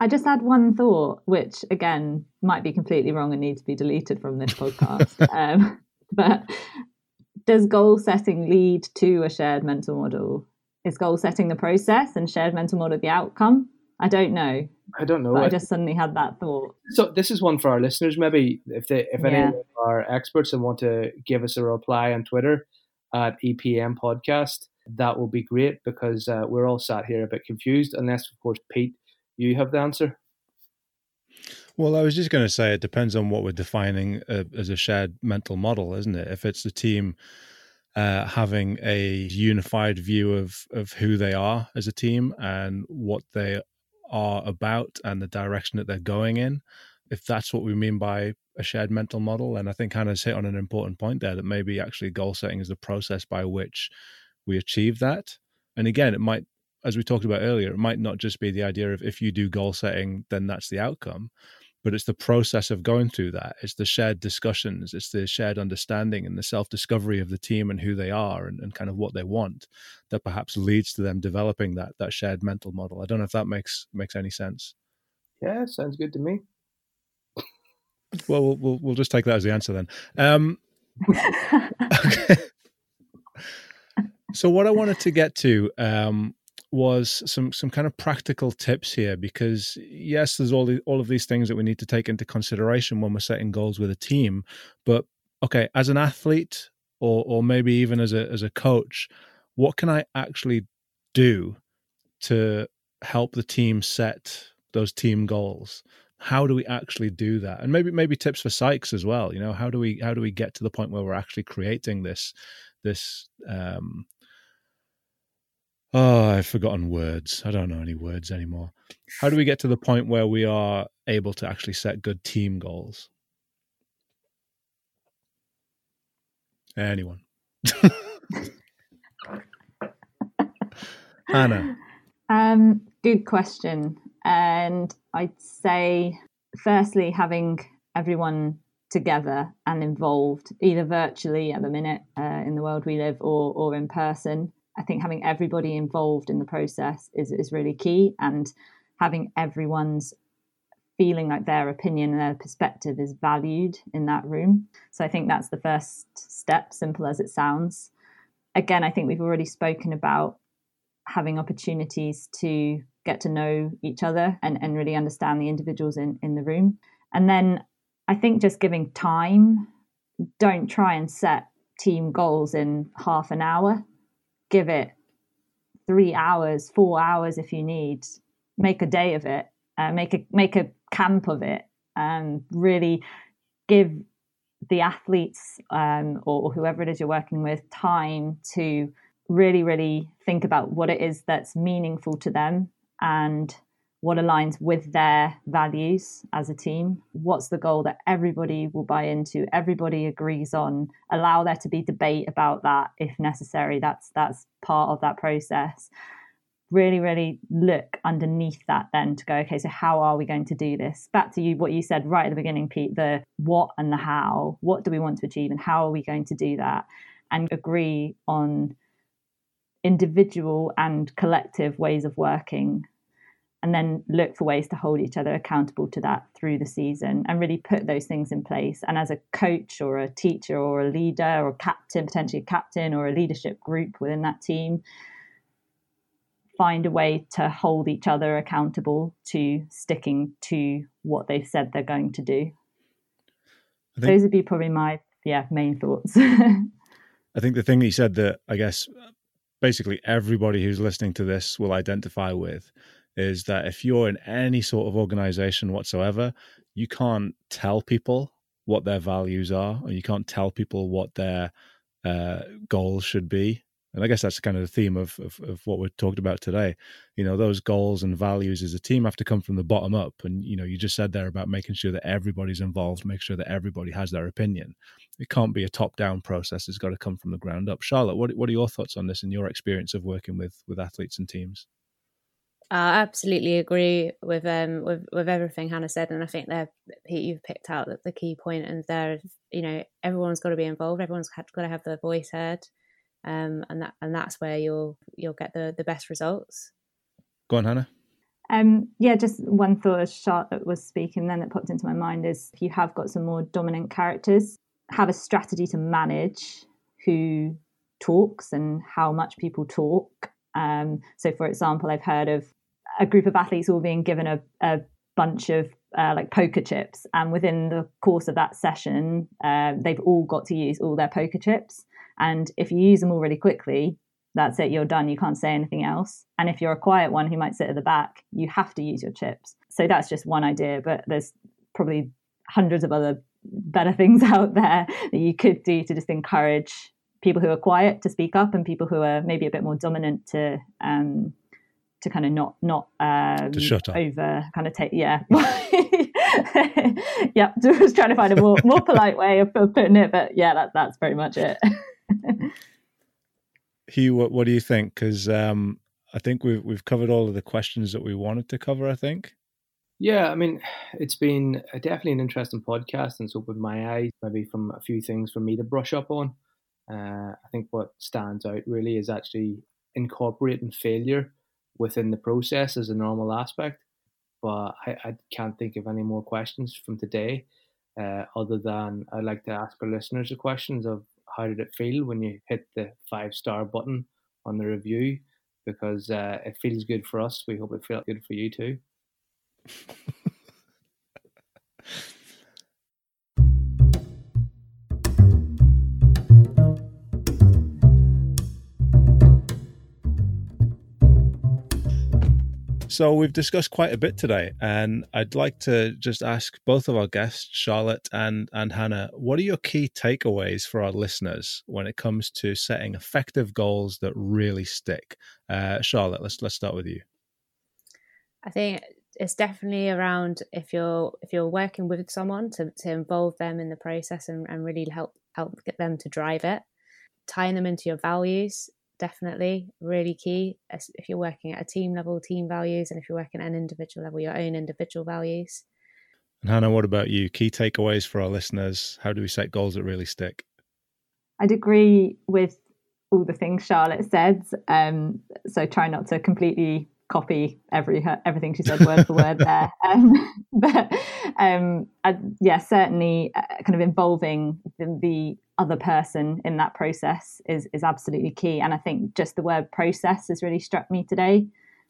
I just had one thought, which again might be completely wrong and need to be deleted from this podcast. um, but does goal setting lead to a shared mental model? Is goal setting the process and shared mental model the outcome? I don't know. I don't know. I just suddenly had that thought. So this is one for our listeners. Maybe if they, if yeah. any of our experts and want to give us a reply on Twitter at EPM Podcast, that will be great because uh, we're all sat here a bit confused. Unless, of course, Pete, you have the answer. Well, I was just going to say it depends on what we're defining uh, as a shared mental model, isn't it? If it's the team uh, having a unified view of of who they are as a team and what they are about and the direction that they're going in, if that's what we mean by a shared mental model, and I think Hannah's hit on an important point there that maybe actually goal setting is the process by which we achieve that. And again, it might, as we talked about earlier, it might not just be the idea of if you do goal setting, then that's the outcome, but it's the process of going through that. It's the shared discussions, it's the shared understanding and the self discovery of the team and who they are and, and kind of what they want that perhaps leads to them developing that that shared mental model. I don't know if that makes makes any sense. Yeah, sounds good to me. well, we'll we'll just take that as the answer then. Um, okay. So what I wanted to get to um, was some some kind of practical tips here because yes, there's all the, all of these things that we need to take into consideration when we're setting goals with a team. But okay, as an athlete or or maybe even as a as a coach, what can I actually do to help the team set those team goals? How do we actually do that? And maybe maybe tips for psychs as well. You know, how do we how do we get to the point where we're actually creating this this um, Oh, I've forgotten words. I don't know any words anymore. How do we get to the point where we are able to actually set good team goals? Anyone? Hannah. Um, good question. And I'd say, firstly, having everyone together and involved, either virtually at the minute uh, in the world we live or, or in person. I think having everybody involved in the process is, is really key and having everyone's feeling like their opinion and their perspective is valued in that room. So I think that's the first step, simple as it sounds. Again, I think we've already spoken about having opportunities to get to know each other and, and really understand the individuals in, in the room. And then I think just giving time, don't try and set team goals in half an hour. Give it three hours, four hours if you need. Make a day of it. Uh, make a make a camp of it. And really give the athletes um, or, or whoever it is you're working with time to really, really think about what it is that's meaningful to them and what aligns with their values as a team. What's the goal that everybody will buy into? Everybody agrees on. Allow there to be debate about that if necessary. That's that's part of that process. Really really look underneath that then to go okay so how are we going to do this? Back to you what you said right at the beginning pete the what and the how. What do we want to achieve and how are we going to do that? And agree on individual and collective ways of working and then look for ways to hold each other accountable to that through the season and really put those things in place. And as a coach or a teacher or a leader or captain, potentially a captain or a leadership group within that team, find a way to hold each other accountable to sticking to what they've said they're going to do. Think, those would be probably my yeah main thoughts. I think the thing he said that I guess basically everybody who's listening to this will identify with is that if you're in any sort of organization whatsoever, you can't tell people what their values are, or you can't tell people what their uh, goals should be. And I guess that's kind of the theme of, of, of what we're talking about today. You know, those goals and values as a team have to come from the bottom up. And, you know, you just said there about making sure that everybody's involved, make sure that everybody has their opinion. It can't be a top down process. It's got to come from the ground up. Charlotte, what, what are your thoughts on this and your experience of working with, with athletes and teams? I absolutely agree with um with, with everything Hannah said, and I think that Pete, you've picked out the key point, and there, you know, everyone's got to be involved. Everyone's got to have their voice heard, um, and that and that's where you'll you'll get the the best results. Go on, Hannah. Um, yeah, just one thought as Charlotte was speaking, then that popped into my mind is if you have got some more dominant characters, have a strategy to manage who talks and how much people talk. Um, so, for example, I've heard of a group of athletes all being given a, a bunch of uh, like poker chips, and within the course of that session, uh, they've all got to use all their poker chips. And if you use them all really quickly, that's it, you're done. You can't say anything else. And if you're a quiet one who might sit at the back, you have to use your chips. So that's just one idea, but there's probably hundreds of other better things out there that you could do to just encourage people who are quiet to speak up and people who are maybe a bit more dominant to um, to kind of not not um, to shut up. over kind of take yeah. Yeah just trying to find a more more polite way of, of putting it but yeah that, that's pretty much it. Hugh what, what do you think? Because um, I think we've we've covered all of the questions that we wanted to cover I think. Yeah I mean it's been definitely an interesting podcast and it's opened my eyes maybe from a few things for me to brush up on. Uh, I think what stands out really is actually incorporating failure within the process as a normal aspect. But I, I can't think of any more questions from today, uh, other than I'd like to ask our listeners the questions of how did it feel when you hit the five star button on the review? Because uh, it feels good for us. We hope it felt good for you too. So we've discussed quite a bit today, and I'd like to just ask both of our guests, Charlotte and and Hannah, what are your key takeaways for our listeners when it comes to setting effective goals that really stick? Uh, Charlotte, let's let's start with you. I think it's definitely around if you're if you're working with someone to, to involve them in the process and, and really help help get them to drive it tying them into your values definitely really key if you're working at a team level team values and if you're working at an individual level your own individual values And Hannah, what about you? Key takeaways for our listeners. How do we set goals that really stick? I'd agree with all the things Charlotte said. Um, so try not to completely copy every everything she said word for word there. Um, but um, I, yeah, certainly uh, kind of involving the, the, other person in that process is is absolutely key. And I think just the word process has really struck me today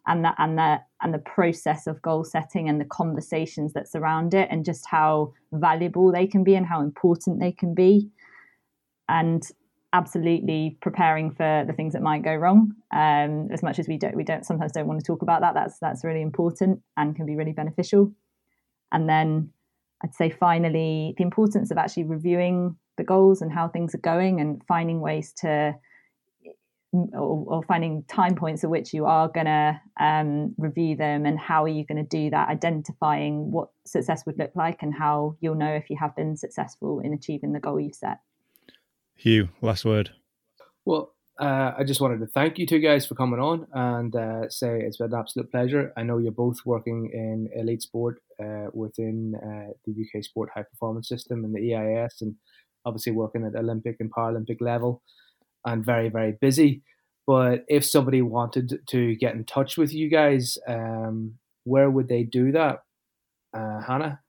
and that and the and the process of goal setting and the conversations that surround it and just how valuable they can be and how important they can be. And absolutely preparing for the things that might go wrong. Um, as much as we don't we don't sometimes don't want to talk about that that's that's really important and can be really beneficial. And then i'd say finally the importance of actually reviewing the goals and how things are going and finding ways to or, or, finding time points at which you are going to um, review them and how are you going to do that identifying what success would look like and how you'll know if you have been successful in achieving the goal you've set hugh last word well uh, I just wanted to thank you two guys for coming on and uh, say it's been an absolute pleasure. I know you're both working in elite sport uh, within uh, the UK Sport High Performance System and the EIS, and obviously working at Olympic and Paralympic level and very, very busy. But if somebody wanted to get in touch with you guys, um, where would they do that, uh, Hannah?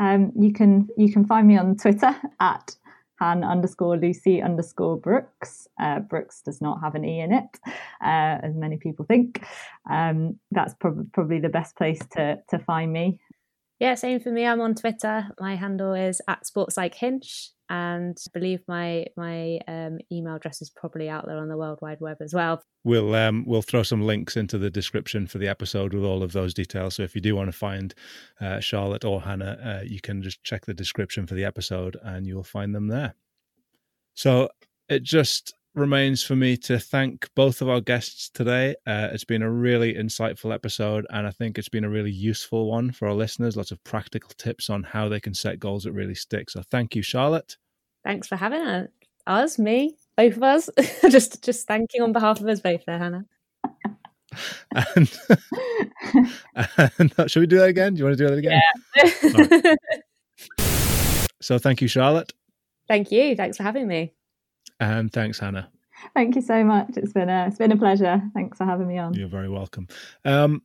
Um, you can you can find me on Twitter at Han underscore Lucy underscore Brooks. Uh, Brooks does not have an E in it, uh, as many people think. Um, that's prob- probably the best place to to find me. Yeah, same for me. I'm on Twitter. My handle is at Sports Psych Hinch, and I believe my my um, email address is probably out there on the World Wide Web as well. We'll um, we'll throw some links into the description for the episode with all of those details. So if you do want to find uh, Charlotte or Hannah, uh, you can just check the description for the episode, and you'll find them there. So it just remains for me to thank both of our guests today. Uh, it's been a really insightful episode, and I think it's been a really useful one for our listeners. Lots of practical tips on how they can set goals that really stick. So, thank you, Charlotte. Thanks for having us, me, both of us. just, just thanking on behalf of us both, there, Hannah. and, and should we do that again? Do you want to do that again? Yeah. right. So, thank you, Charlotte. Thank you. Thanks for having me. And thanks, Hannah. Thank you so much. It's been a it's been a pleasure. Thanks for having me on. You're very welcome. Um,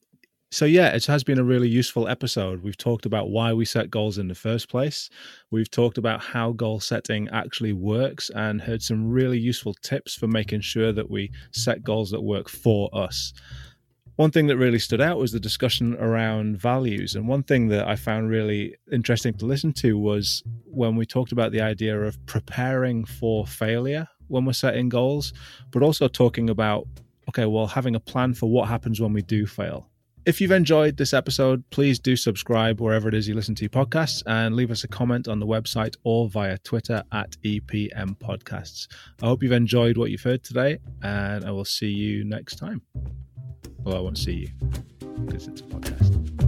so yeah, it has been a really useful episode. We've talked about why we set goals in the first place. We've talked about how goal setting actually works and heard some really useful tips for making sure that we set goals that work for us. One thing that really stood out was the discussion around values. And one thing that I found really interesting to listen to was when we talked about the idea of preparing for failure when we're setting goals, but also talking about, okay, well, having a plan for what happens when we do fail. If you've enjoyed this episode, please do subscribe wherever it is you listen to podcasts and leave us a comment on the website or via Twitter at EPM Podcasts. I hope you've enjoyed what you've heard today, and I will see you next time. Well, I won't see you because it's a podcast.